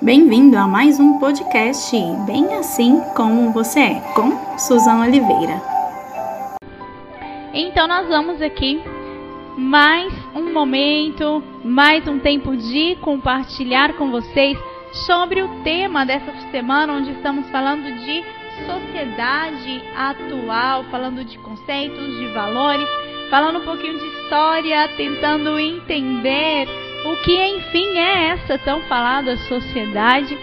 Bem-vindo a mais um podcast Bem Assim Como Você É, com Suzana Oliveira. Então, nós vamos aqui mais um momento, mais um tempo de compartilhar com vocês sobre o tema dessa semana, onde estamos falando de sociedade atual, falando de conceitos, de valores, falando um pouquinho de história, tentando entender o que enfim é essa tão falada sociedade.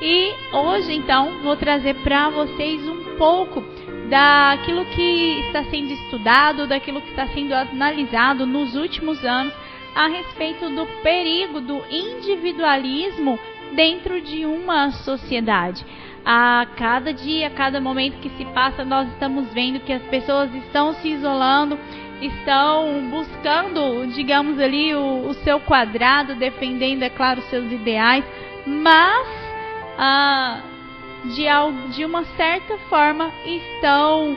E hoje então vou trazer para vocês um pouco daquilo que está sendo estudado, daquilo que está sendo analisado nos últimos anos a respeito do perigo do individualismo dentro de uma sociedade. A cada dia, a cada momento que se passa, nós estamos vendo que as pessoas estão se isolando, estão buscando, digamos ali, o, o seu quadrado, defendendo, é claro, seus ideais, mas ah, de, de uma certa forma estão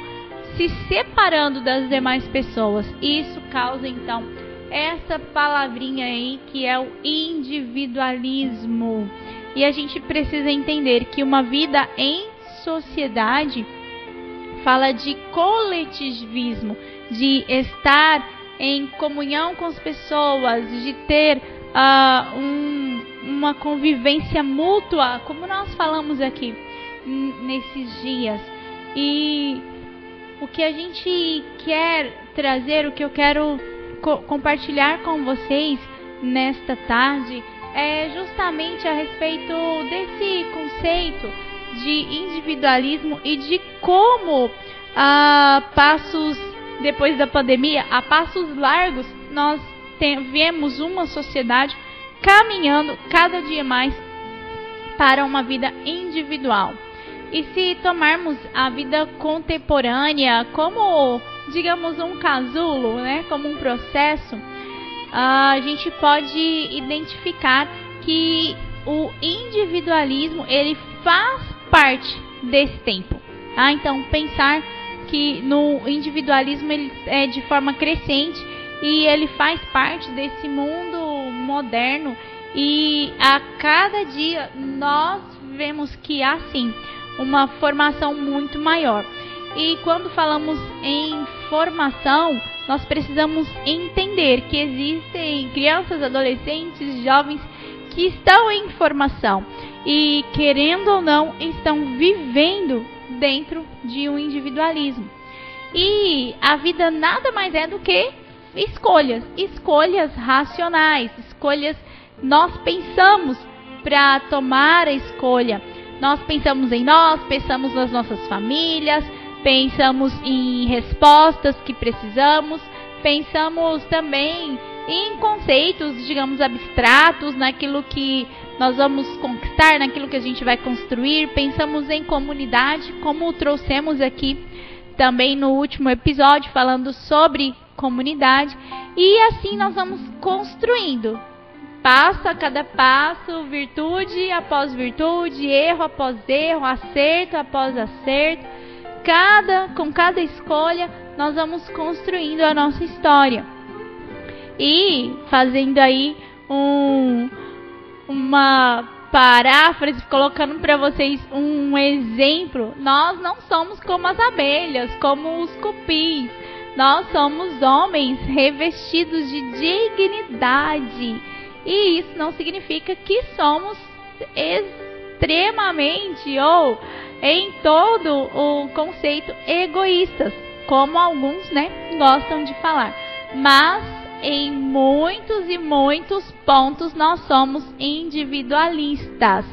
se separando das demais pessoas. Isso causa então essa palavrinha aí que é o individualismo. E a gente precisa entender que uma vida em sociedade fala de coletivismo, de estar em comunhão com as pessoas, de ter uh, um, uma convivência mútua, como nós falamos aqui nesses dias. E o que a gente quer trazer, o que eu quero co compartilhar com vocês nesta tarde é justamente a respeito desse conceito de individualismo e de como a passos depois da pandemia, a passos largos, nós vemos uma sociedade caminhando cada dia mais para uma vida individual. E se tomarmos a vida contemporânea como, digamos, um casulo, né, como um processo, a gente pode identificar que o individualismo ele faz parte desse tempo. Tá? Então pensar que no individualismo ele é de forma crescente e ele faz parte desse mundo moderno e a cada dia nós vemos que há sim uma formação muito maior. E quando falamos em formação, nós precisamos entender que existem crianças, adolescentes, jovens que estão em formação e, querendo ou não, estão vivendo dentro de um individualismo. E a vida nada mais é do que escolhas, escolhas racionais, escolhas nós pensamos para tomar a escolha. Nós pensamos em nós, pensamos nas nossas famílias, pensamos em respostas que precisamos, pensamos também em conceitos, digamos, abstratos, naquilo que nós vamos conquistar, naquilo que a gente vai construir, pensamos em comunidade, como trouxemos aqui também no último episódio falando sobre comunidade, e assim nós vamos construindo passo a cada passo, virtude após virtude, erro após erro, acerto após acerto. Cada, com cada escolha, nós vamos construindo a nossa história. E fazendo aí um, uma paráfrase, colocando para vocês um exemplo, nós não somos como as abelhas, como os cupins. Nós somos homens revestidos de dignidade. E isso não significa que somos extremamente ou em todo o conceito egoístas, como alguns, né, gostam de falar. Mas em muitos e muitos pontos nós somos individualistas.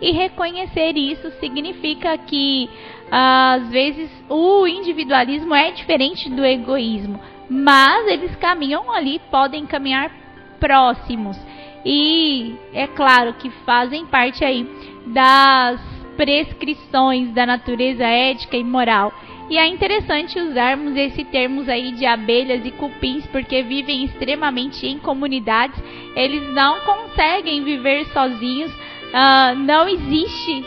E reconhecer isso significa que às vezes o individualismo é diferente do egoísmo, mas eles caminham ali, podem caminhar próximos. E é claro que fazem parte aí das prescrições da natureza ética e moral. E é interessante usarmos esse termos aí de abelhas e cupins porque vivem extremamente em comunidades. Eles não conseguem viver sozinhos. Uh, não existe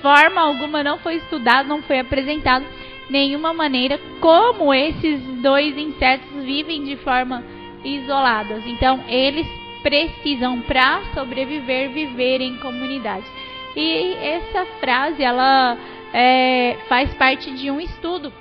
forma alguma, não foi estudado, não foi apresentado nenhuma maneira como esses dois insetos vivem de forma isoladas. Então eles precisam para sobreviver, viver em comunidades. E essa frase ela é, faz parte de um estudo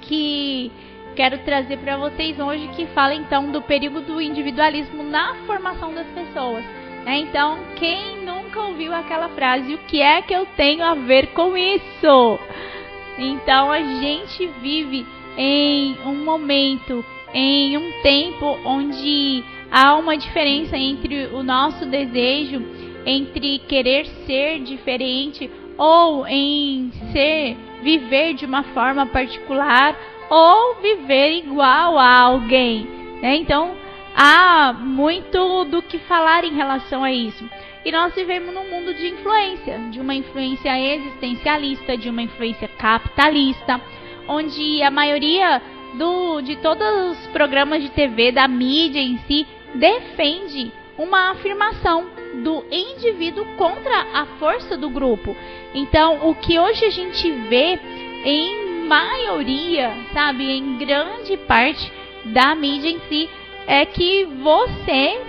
que quero trazer para vocês hoje que fala então do perigo do individualismo na formação das pessoas. Né? Então, quem nunca ouviu aquela frase, o que é que eu tenho a ver com isso? Então, a gente vive em um momento, em um tempo onde há uma diferença entre o nosso desejo, entre querer ser diferente ou em ser viver de uma forma particular ou viver igual a alguém. Né? Então, há muito do que falar em relação a isso. E nós vivemos num mundo de influência, de uma influência existencialista, de uma influência capitalista, onde a maioria do, de todos os programas de TV, da mídia em si, defende uma afirmação do indivíduo contra a força do grupo. Então, o que hoje a gente vê em maioria, sabe, em grande parte da mídia em si, é que você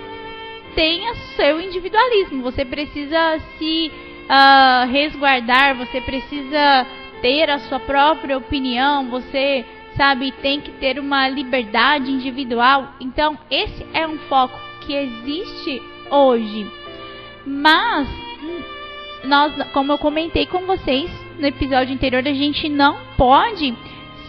tenha seu individualismo. Você precisa se uh, resguardar, você precisa ter a sua própria opinião, você sabe, tem que ter uma liberdade individual. Então, esse é um foco que existe hoje. Mas nós, como eu comentei com vocês no episódio anterior, a gente não pode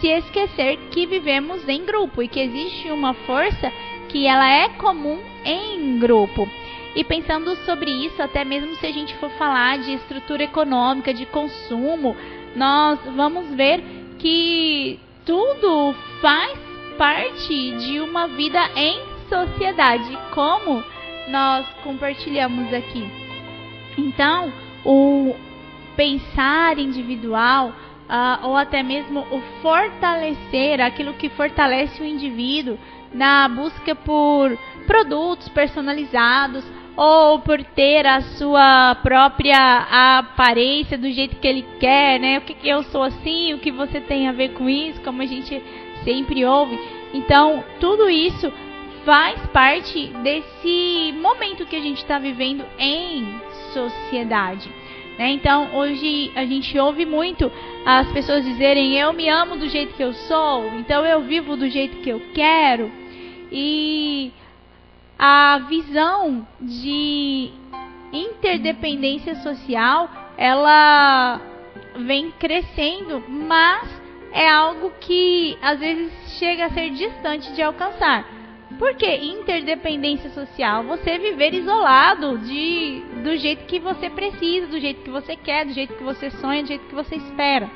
se esquecer que vivemos em grupo e que existe uma força que ela é comum em grupo. E pensando sobre isso, até mesmo se a gente for falar de estrutura econômica, de consumo, nós vamos ver que tudo faz parte de uma vida em sociedade, como nós compartilhamos aqui. Então, o pensar individual, uh, ou até mesmo o fortalecer, aquilo que fortalece o indivíduo na busca por produtos personalizados ou por ter a sua própria aparência do jeito que ele quer, né? O que, que eu sou assim, o que você tem a ver com isso, como a gente sempre ouve. Então, tudo isso faz parte desse momento que a gente está vivendo em sociedade. Né? Então, hoje a gente ouve muito as pessoas dizerem: Eu me amo do jeito que eu sou, então eu vivo do jeito que eu quero. E a visão de interdependência social ela vem crescendo, mas é algo que às vezes chega a ser distante de alcançar. Por que interdependência social? Você viver isolado de, do jeito que você precisa, do jeito que você quer, do jeito que você sonha, do jeito que você espera.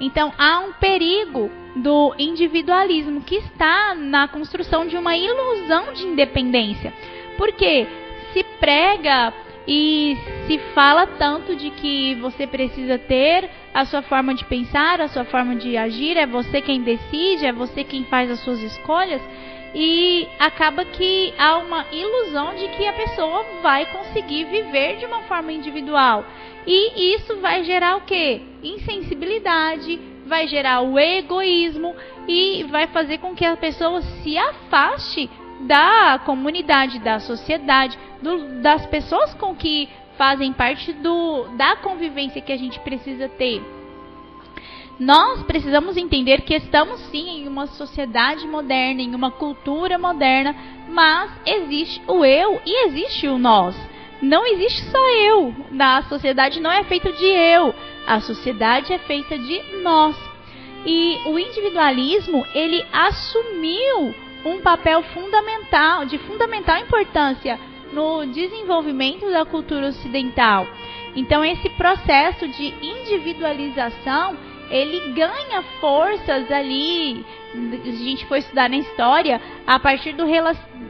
Então há um perigo do individualismo que está na construção de uma ilusão de independência. Porque se prega e se fala tanto de que você precisa ter a sua forma de pensar, a sua forma de agir, é você quem decide, é você quem faz as suas escolhas e acaba que há uma ilusão de que a pessoa vai conseguir viver de uma forma individual. E isso vai gerar o que? Insensibilidade, vai gerar o egoísmo e vai fazer com que a pessoa se afaste da comunidade, da sociedade, do, das pessoas com que fazem parte do, da convivência que a gente precisa ter. Nós precisamos entender que estamos sim em uma sociedade moderna, em uma cultura moderna, mas existe o eu e existe o nós. Não existe só eu. A sociedade não é feita de eu. A sociedade é feita de nós. E o individualismo, ele assumiu um papel fundamental, de fundamental importância no desenvolvimento da cultura ocidental. Então esse processo de individualização, ele ganha forças ali, a gente for estudar na história, a partir do,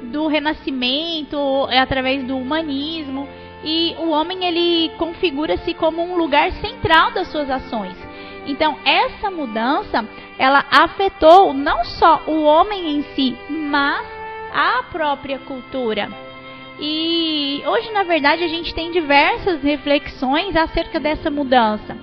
do renascimento, é através do humanismo, e o homem ele configura-se como um lugar central das suas ações. Então, essa mudança, ela afetou não só o homem em si, mas a própria cultura. E hoje, na verdade, a gente tem diversas reflexões acerca dessa mudança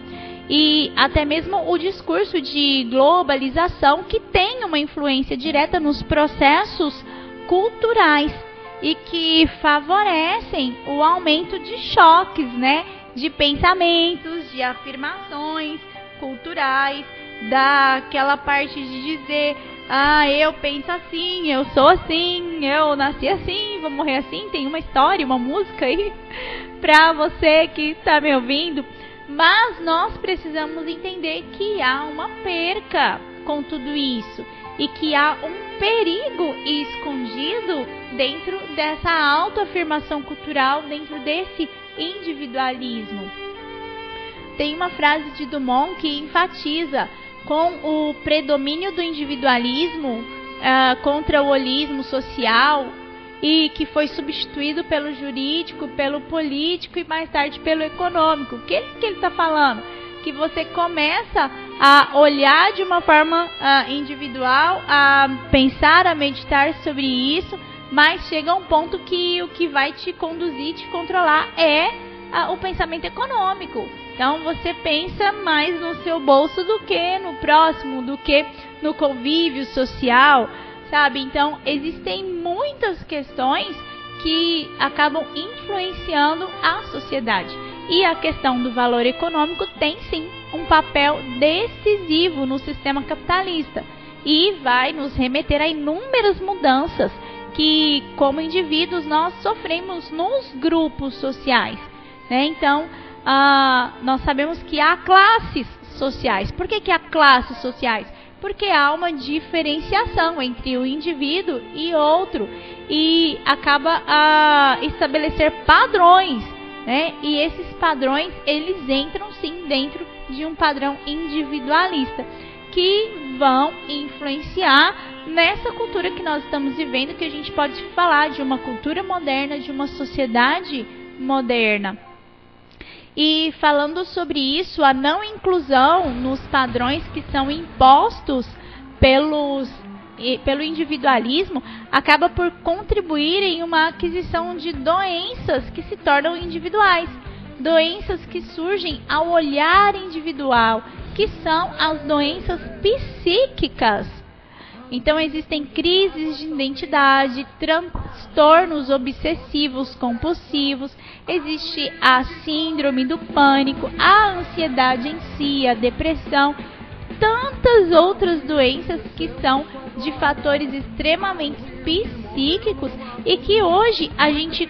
e até mesmo o discurso de globalização que tem uma influência direta nos processos culturais. e que favorecem o aumento de choques, né? De pensamentos, de afirmações culturais, daquela parte de dizer, ah, eu penso assim, eu sou assim, eu nasci assim, vou morrer assim. Tem uma história, uma música aí pra você que está me ouvindo. Mas nós precisamos entender que há uma perca com tudo isso e que há um perigo escondido dentro dessa autoafirmação cultural, dentro desse individualismo. Tem uma frase de Dumont que enfatiza com o predomínio do individualismo uh, contra o holismo social e que foi substituído pelo jurídico, pelo político e mais tarde pelo econômico. O que, ele está falando? Que você começa a olhar de uma forma uh, individual, a pensar, a meditar sobre isso, mas chega um ponto que o que vai te conduzir, te controlar é uh, o pensamento econômico. Então você pensa mais no seu bolso do que no próximo, do que no convívio social, sabe? Então existem muitas questões que acabam influenciando a sociedade. E a questão do valor econômico tem sim um papel decisivo no sistema capitalista e vai nos remeter a inúmeras mudanças que, como indivíduos, nós sofremos nos grupos sociais. Né? Então, uh, nós sabemos que há classes sociais. Por que, que há classes sociais? Porque há uma diferenciação entre o indivíduo e outro e acaba a estabelecer padrões, né? E esses padrões eles entram sim dentro de um padrão individualista que vão influenciar nessa cultura que nós estamos vivendo, que a gente pode falar de uma cultura moderna, de uma sociedade moderna. E falando sobre isso, a não inclusão nos padrões que são impostos pelos pelo individualismo acaba por contribuir em uma aquisição de doenças que se tornam individuais, doenças que surgem ao olhar individual, que são as doenças psíquicas. Então existem crises de identidade, transtornos obsessivos compulsivos, existe a síndrome do pânico, a ansiedade em si, a depressão, tantas outras doenças que são de fatores extremamente psíquicos e que hoje a gente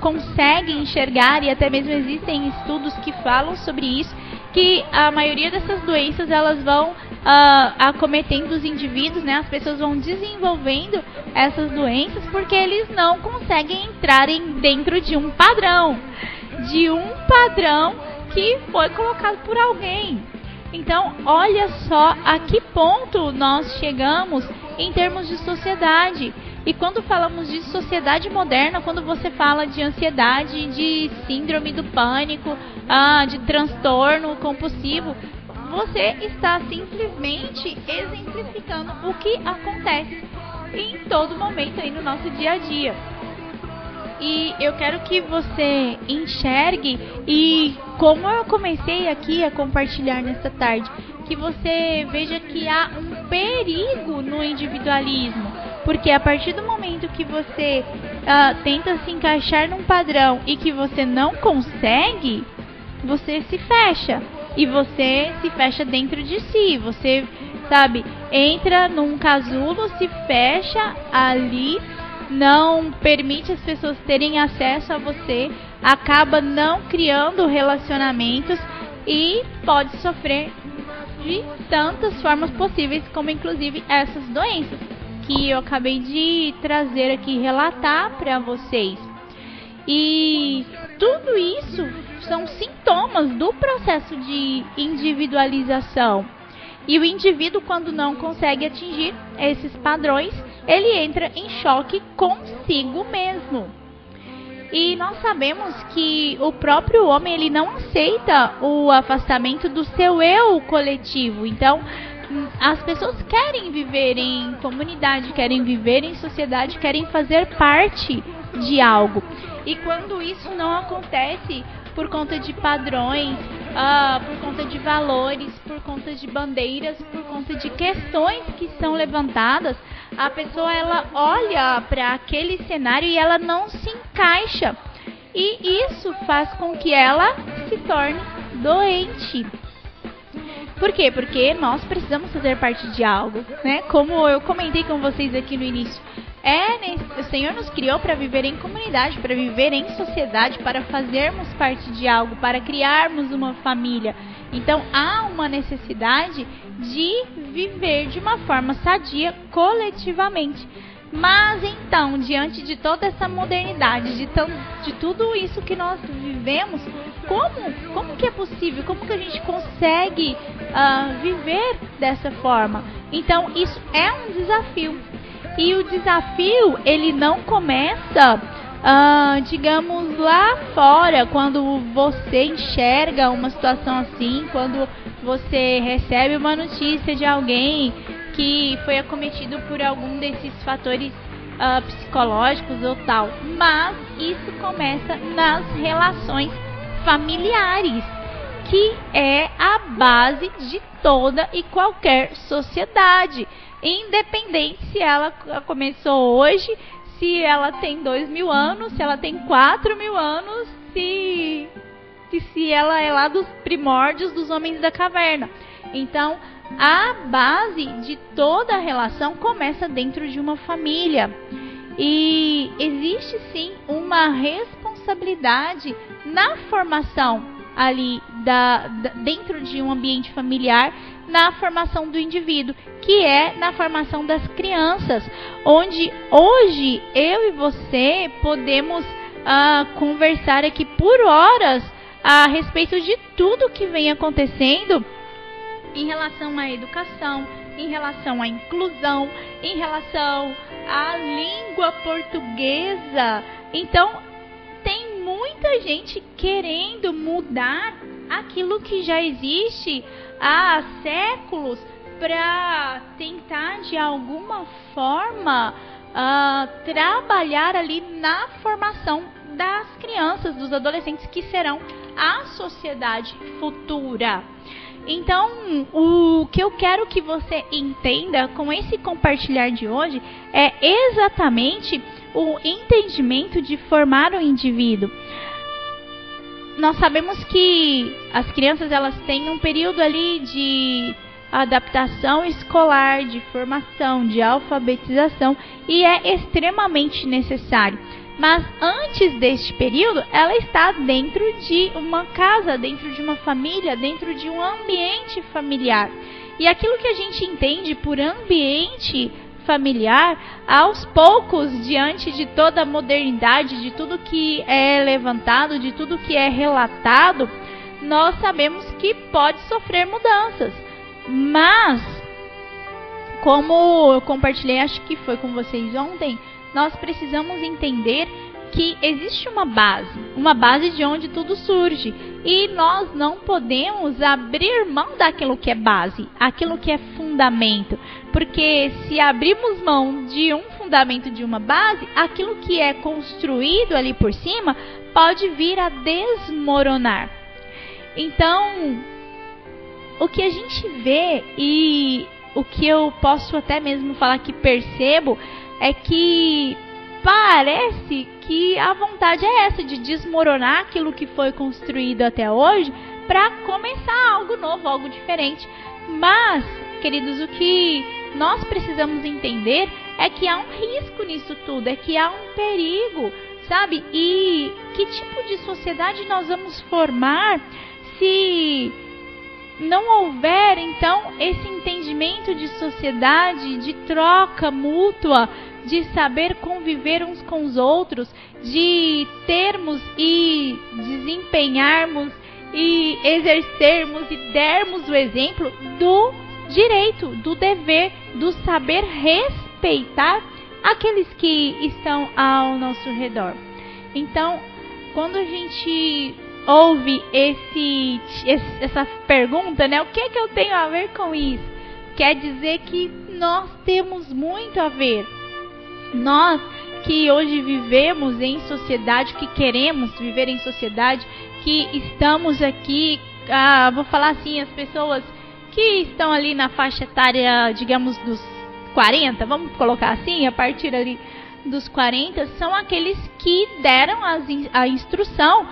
consegue enxergar e até mesmo existem estudos que falam sobre isso que a maioria dessas doenças elas vão uh, acometendo os indivíduos, né? As pessoas vão desenvolvendo essas doenças porque eles não conseguem entrar em, dentro de um padrão, de um padrão que foi colocado por alguém. Então, olha só a que ponto nós chegamos em termos de sociedade. E quando falamos de sociedade moderna, quando você fala de ansiedade, de síndrome do pânico, ah, de transtorno compulsivo, você está simplesmente exemplificando o que acontece em todo momento aí no nosso dia a dia. E eu quero que você enxergue e como eu comecei aqui a compartilhar nesta tarde, que você veja que há um perigo no individualismo porque a partir do momento que você uh, tenta se encaixar num padrão e que você não consegue, você se fecha. E você se fecha dentro de si. Você, sabe, entra num casulo, se fecha ali, não permite as pessoas terem acesso a você, acaba não criando relacionamentos e pode sofrer de tantas formas possíveis, como inclusive essas doenças que eu acabei de trazer aqui, relatar para vocês. E tudo isso são sintomas do processo de individualização. E o indivíduo, quando não consegue atingir esses padrões, ele entra em choque consigo mesmo. E nós sabemos que o próprio homem ele não aceita o afastamento do seu eu coletivo. Então, as pessoas querem viver em comunidade, querem viver em sociedade, querem fazer parte de algo. E quando isso não acontece por conta de padrões, uh, por conta de valores, por conta de bandeiras, por conta de questões que são levantadas, a pessoa ela olha para aquele cenário e ela não se encaixa. E isso faz com que ela se torne doente. Por quê? Porque nós precisamos fazer parte de algo, né? Como eu comentei com vocês aqui no início. É, o Senhor nos criou para viver em comunidade, para viver em sociedade, para fazermos parte de algo, para criarmos uma família. Então há uma necessidade de viver de uma forma sadia coletivamente. Mas então, diante de toda essa modernidade, de, tão, de tudo isso que nós vivemos, como, como que é possível? Como que a gente consegue uh, viver dessa forma? Então, isso é um desafio. E o desafio, ele não começa, uh, digamos, lá fora, quando você enxerga uma situação assim, quando você recebe uma notícia de alguém que foi acometido por algum desses fatores uh, psicológicos ou tal. Mas isso começa nas relações familiares, que é a base de toda e qualquer sociedade independente se ela começou hoje, se ela tem dois mil anos, se ela tem quatro mil anos, se, se, ela é lá dos primórdios dos homens da caverna. Então, a base de toda a relação começa dentro de uma família. E existe sim uma responsabilidade na formação ali da, da, dentro de um ambiente familiar na formação do indivíduo, que é na formação das crianças, onde hoje eu e você podemos uh, conversar aqui por horas a respeito de tudo que vem acontecendo em relação à educação, em relação à inclusão, em relação à língua portuguesa. Então, tem muita gente querendo mudar aquilo que já existe há séculos para tentar de alguma forma uh, trabalhar ali na formação das crianças, dos adolescentes que serão a sociedade futura. Então, o que eu quero que você entenda com esse compartilhar de hoje é exatamente o entendimento de formar o indivíduo nós sabemos que as crianças elas têm um período ali de adaptação escolar, de formação, de alfabetização e é extremamente necessário. Mas antes deste período, ela está dentro de uma casa, dentro de uma família, dentro de um ambiente familiar. E aquilo que a gente entende por ambiente familiar, aos poucos, diante de toda a modernidade, de tudo que é levantado, de tudo que é relatado, nós sabemos que pode sofrer mudanças. Mas, como eu compartilhei, acho que foi com vocês ontem, nós precisamos entender que existe uma base, uma base de onde tudo surge. E nós não podemos abrir mão daquilo que é base, aquilo que é fundamento. Porque se abrirmos mão de um fundamento de uma base, aquilo que é construído ali por cima pode vir a desmoronar. Então, o que a gente vê e o que eu posso até mesmo falar que percebo é que parece que a vontade é essa de desmoronar aquilo que foi construído até hoje para começar algo novo, algo diferente. Mas, queridos, o que nós precisamos entender é que há um risco nisso tudo, é que há um perigo, sabe? E que tipo de sociedade nós vamos formar se não houver então esse entendimento de sociedade, de troca mútua, de saber conviver uns com os outros, de termos e desempenharmos e exercermos e dermos o exemplo do direito, do dever, do saber respeitar aqueles que estão ao nosso redor. Então, quando a gente ouve esse, essa pergunta, né? O que é que eu tenho a ver com isso? Quer dizer que nós temos muito a ver. Nós que hoje vivemos em sociedade, que queremos viver em sociedade, que estamos aqui, ah, vou falar assim, as pessoas que estão ali na faixa etária, digamos, dos 40, vamos colocar assim, a partir ali dos 40, são aqueles que deram as, a instrução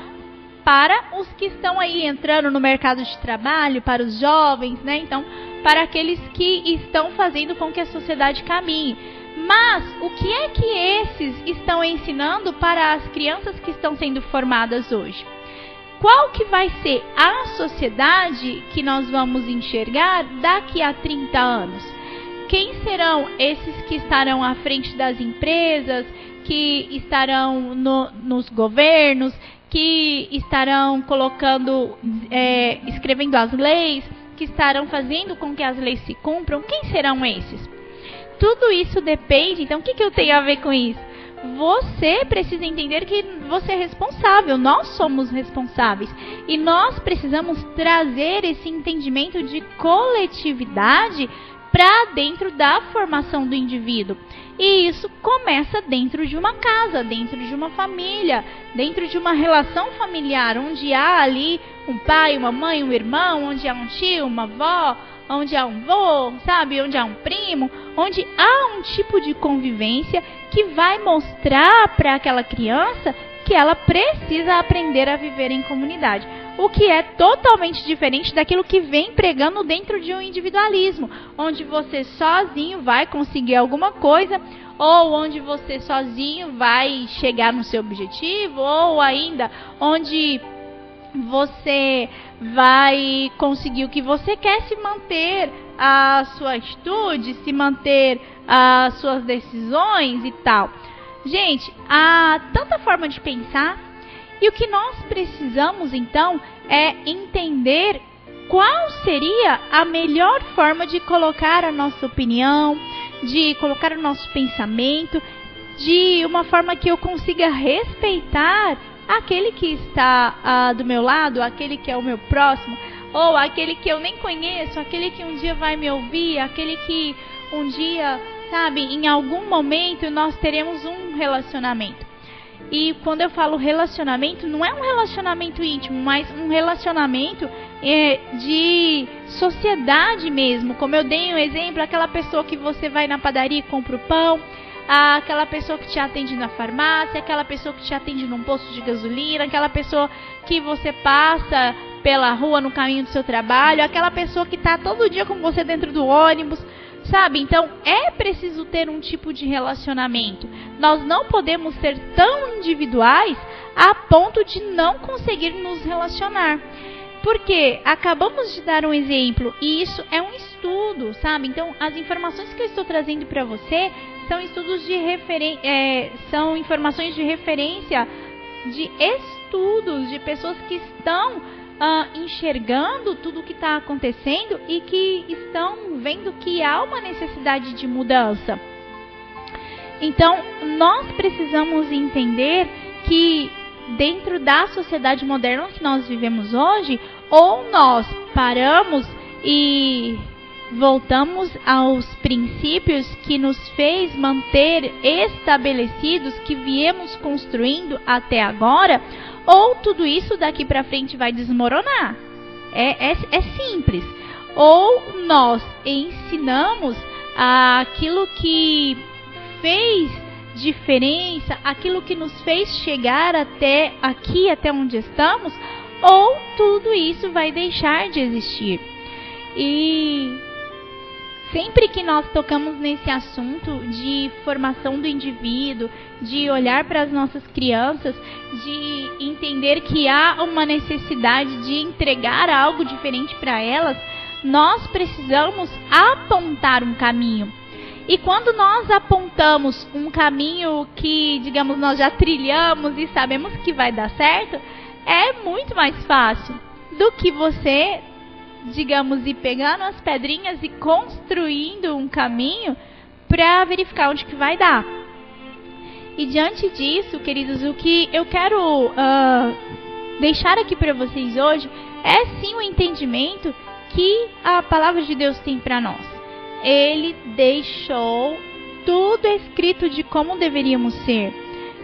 para os que estão aí entrando no mercado de trabalho, para os jovens, né? Então, para aqueles que estão fazendo com que a sociedade caminhe. Mas o que é que esses estão ensinando para as crianças que estão sendo formadas hoje? Qual que vai ser a sociedade que nós vamos enxergar daqui a 30 anos? Quem serão esses que estarão à frente das empresas, que estarão no, nos governos, que estarão colocando, é, escrevendo as leis, que estarão fazendo com que as leis se cumpram, quem serão esses? Tudo isso depende, então o que, que eu tenho a ver com isso? Você precisa entender que você é responsável, nós somos responsáveis. E nós precisamos trazer esse entendimento de coletividade para dentro da formação do indivíduo. E isso começa dentro de uma casa, dentro de uma família, dentro de uma relação familiar, onde há ali um pai, uma mãe, um irmão, onde há um tio, uma avó, onde há um vô, sabe, onde há um primo, onde há um tipo de convivência que vai mostrar para aquela criança que ela precisa aprender a viver em comunidade. O que é totalmente diferente daquilo que vem pregando dentro de um individualismo, onde você sozinho vai conseguir alguma coisa, ou onde você sozinho vai chegar no seu objetivo, ou ainda onde você vai conseguir o que você quer se manter a sua atitude, se manter as suas decisões e tal. Gente, há tanta forma de pensar e o que nós precisamos então é entender qual seria a melhor forma de colocar a nossa opinião, de colocar o nosso pensamento, de uma forma que eu consiga respeitar aquele que está ah, do meu lado, aquele que é o meu próximo, ou aquele que eu nem conheço, aquele que um dia vai me ouvir, aquele que um dia, sabe, em algum momento nós teremos um relacionamento. E quando eu falo relacionamento, não é um relacionamento íntimo, mas um relacionamento é, de sociedade mesmo. Como eu dei um exemplo, aquela pessoa que você vai na padaria e compra o pão, aquela pessoa que te atende na farmácia, aquela pessoa que te atende num posto de gasolina, aquela pessoa que você passa pela rua no caminho do seu trabalho, aquela pessoa que está todo dia com você dentro do ônibus. Sabe? Então é preciso ter um tipo de relacionamento. Nós não podemos ser tão individuais a ponto de não conseguir nos relacionar. Porque acabamos de dar um exemplo e isso é um estudo, sabe? Então, as informações que eu estou trazendo para você são estudos de referência, é, são informações de referência de estudos de pessoas que estão enxergando tudo o que está acontecendo e que estão vendo que há uma necessidade de mudança. Então, nós precisamos entender que dentro da sociedade moderna que nós vivemos hoje, ou nós paramos e voltamos aos princípios que nos fez manter estabelecidos, que viemos construindo até agora, ou tudo isso daqui para frente vai desmoronar. É, é, é simples. Ou nós ensinamos aquilo que fez diferença, aquilo que nos fez chegar até aqui, até onde estamos, ou tudo isso vai deixar de existir. E sempre que nós tocamos nesse assunto de formação do indivíduo, de olhar para as nossas crianças, de entender que há uma necessidade de entregar algo diferente para elas, nós precisamos apontar um caminho. E quando nós apontamos um caminho que, digamos, nós já trilhamos e sabemos que vai dar certo, é muito mais fácil do que você digamos, ir pegando as pedrinhas e construindo um caminho para verificar onde que vai dar. E diante disso, queridos, o que eu quero uh, deixar aqui para vocês hoje é sim o entendimento que a palavra de Deus tem para nós. Ele deixou tudo escrito de como deveríamos ser.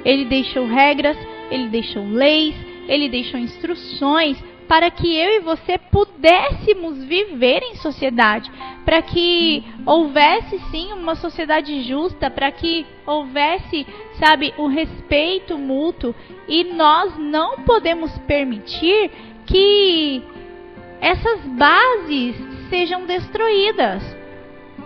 Ele deixou regras, ele deixou leis, ele deixou instruções para que eu e você pudéssemos viver em sociedade, para que houvesse sim uma sociedade justa, para que houvesse, sabe, o respeito mútuo e nós não podemos permitir que essas bases sejam destruídas.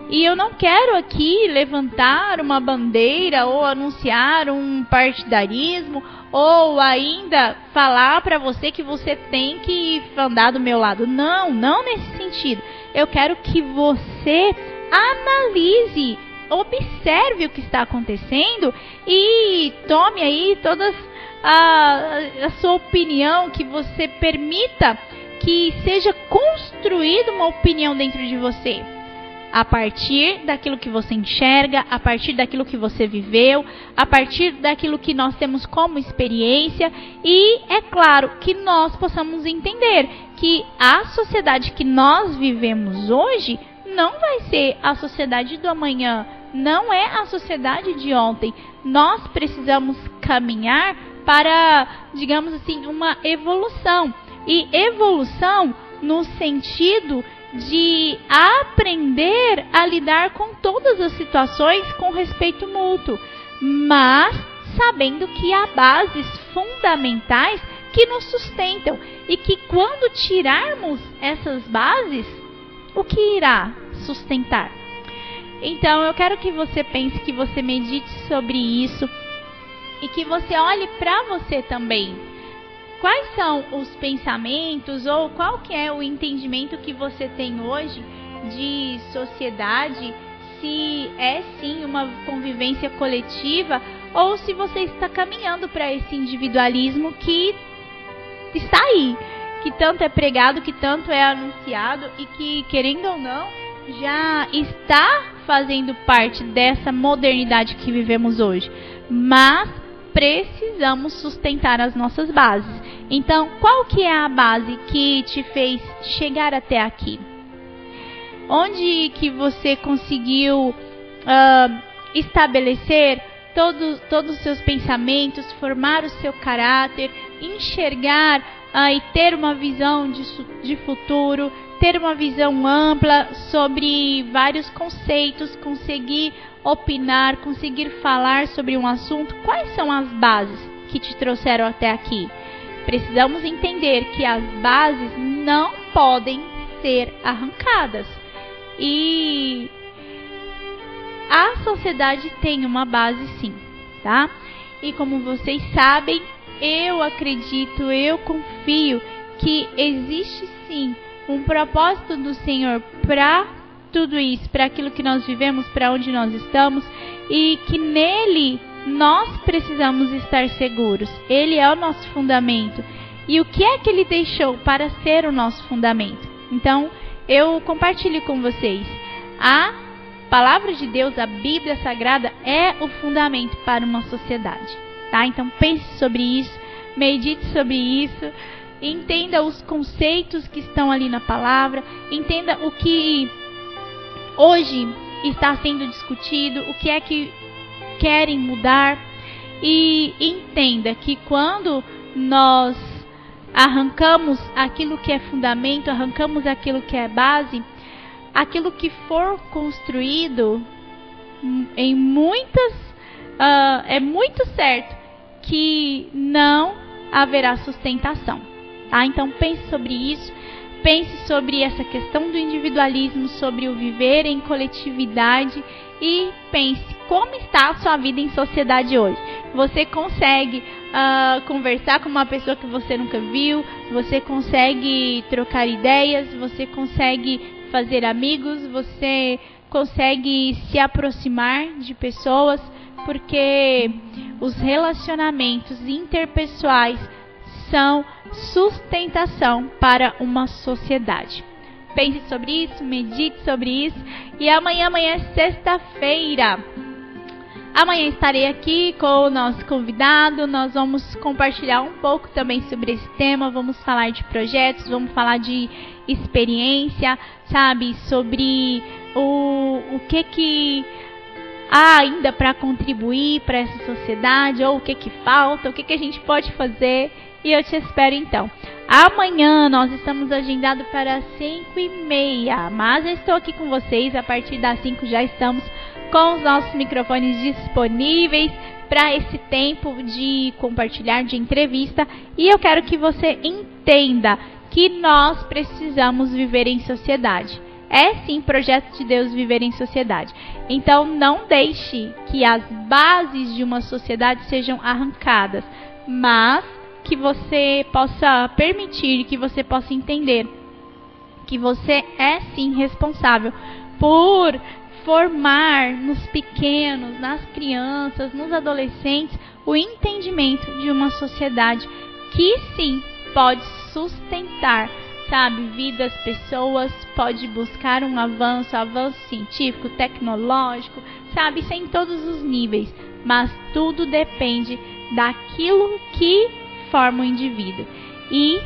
E eu não quero aqui levantar uma bandeira ou anunciar um partidarismo ou ainda falar para você que você tem que andar do meu lado. Não, não nesse sentido. Eu quero que você analise, observe o que está acontecendo e tome aí todas a, a sua opinião, que você permita que seja construída uma opinião dentro de você a partir daquilo que você enxerga, a partir daquilo que você viveu, a partir daquilo que nós temos como experiência e é claro que nós possamos entender que a sociedade que nós vivemos hoje não vai ser a sociedade do amanhã, não é a sociedade de ontem. Nós precisamos caminhar para, digamos assim, uma evolução. E evolução no sentido de aprender a lidar com todas as situações com respeito mútuo, mas sabendo que há bases fundamentais que nos sustentam e que quando tirarmos essas bases, o que irá sustentar? Então eu quero que você pense, que você medite sobre isso e que você olhe para você também quais são os pensamentos ou qual que é o entendimento que você tem hoje de sociedade, se é sim uma convivência coletiva ou se você está caminhando para esse individualismo que está aí, que tanto é pregado, que tanto é anunciado e que, querendo ou não, já está fazendo parte dessa modernidade que vivemos hoje. Mas precisamos sustentar as nossas bases. Então, qual que é a base que te fez chegar até aqui? Onde que você conseguiu uh, estabelecer todos todos os seus pensamentos, formar o seu caráter, enxergar uh, e ter uma visão de, de futuro, ter uma visão ampla sobre vários conceitos, conseguir opinar, conseguir falar sobre um assunto, quais são as bases que te trouxeram até aqui? Precisamos entender que as bases não podem ser arrancadas. E a sociedade tem uma base sim, tá? E como vocês sabem, eu acredito, eu confio que existe sim um propósito do Senhor para tudo isso, para aquilo que nós vivemos, para onde nós estamos e que nele nós precisamos estar seguros. Ele é o nosso fundamento. E o que é que ele deixou para ser o nosso fundamento? Então, eu compartilho com vocês. A palavra de Deus, a Bíblia Sagrada, é o fundamento para uma sociedade. Tá? Então, pense sobre isso, medite sobre isso, entenda os conceitos que estão ali na palavra, entenda o que hoje está sendo discutido, o que é que querem mudar e entenda que quando nós arrancamos aquilo que é fundamento, arrancamos aquilo que é base, aquilo que for construído em muitas uh, é muito certo que não haverá sustentação. Tá? Então pense sobre isso Pense sobre essa questão do individualismo, sobre o viver em coletividade e pense como está a sua vida em sociedade hoje. Você consegue uh, conversar com uma pessoa que você nunca viu, você consegue trocar ideias, você consegue fazer amigos, você consegue se aproximar de pessoas, porque os relacionamentos interpessoais são sustentação para uma sociedade. Pense sobre isso, medite sobre isso. E amanhã, amanhã é sexta-feira. Amanhã estarei aqui com o nosso convidado. Nós vamos compartilhar um pouco também sobre esse tema. Vamos falar de projetos, vamos falar de experiência, sabe? Sobre o, o que que há ainda para contribuir para essa sociedade, ou o que que falta, o que que a gente pode fazer. E eu te espero então. Amanhã nós estamos agendados para 5 e meia, mas eu estou aqui com vocês. A partir das 5 já estamos com os nossos microfones disponíveis para esse tempo de compartilhar de entrevista. E eu quero que você entenda que nós precisamos viver em sociedade. É sim projeto de Deus viver em sociedade. Então não deixe que as bases de uma sociedade sejam arrancadas, mas que você possa permitir, que você possa entender que você é sim responsável por formar nos pequenos, nas crianças, nos adolescentes, o entendimento de uma sociedade que sim pode sustentar, sabe, vidas, pessoas, pode buscar um avanço, avanço científico, tecnológico, sabe, isso em todos os níveis, mas tudo depende daquilo que forma o indivíduo. E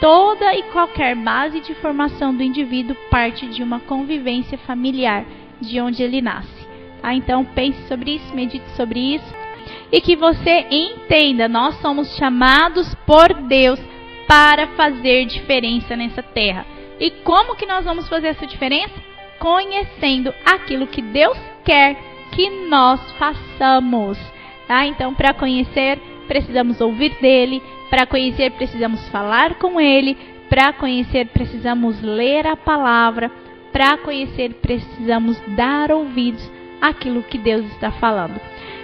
toda e qualquer base de formação do indivíduo parte de uma convivência familiar de onde ele nasce. Tá? Então pense sobre isso, medite sobre isso e que você entenda, nós somos chamados por Deus para fazer diferença nessa terra. E como que nós vamos fazer essa diferença? Conhecendo aquilo que Deus quer que nós façamos. Tá? Então, para conhecer, precisamos ouvir dele, para conhecer, precisamos falar com ele, para conhecer, precisamos ler a palavra, para conhecer, precisamos dar ouvidos àquilo que Deus está falando.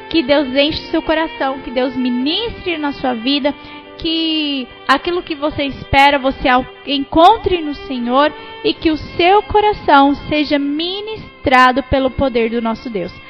Que Deus enche seu coração, que Deus ministre na sua vida, que aquilo que você espera você encontre no Senhor e que o seu coração seja ministrado pelo poder do nosso Deus.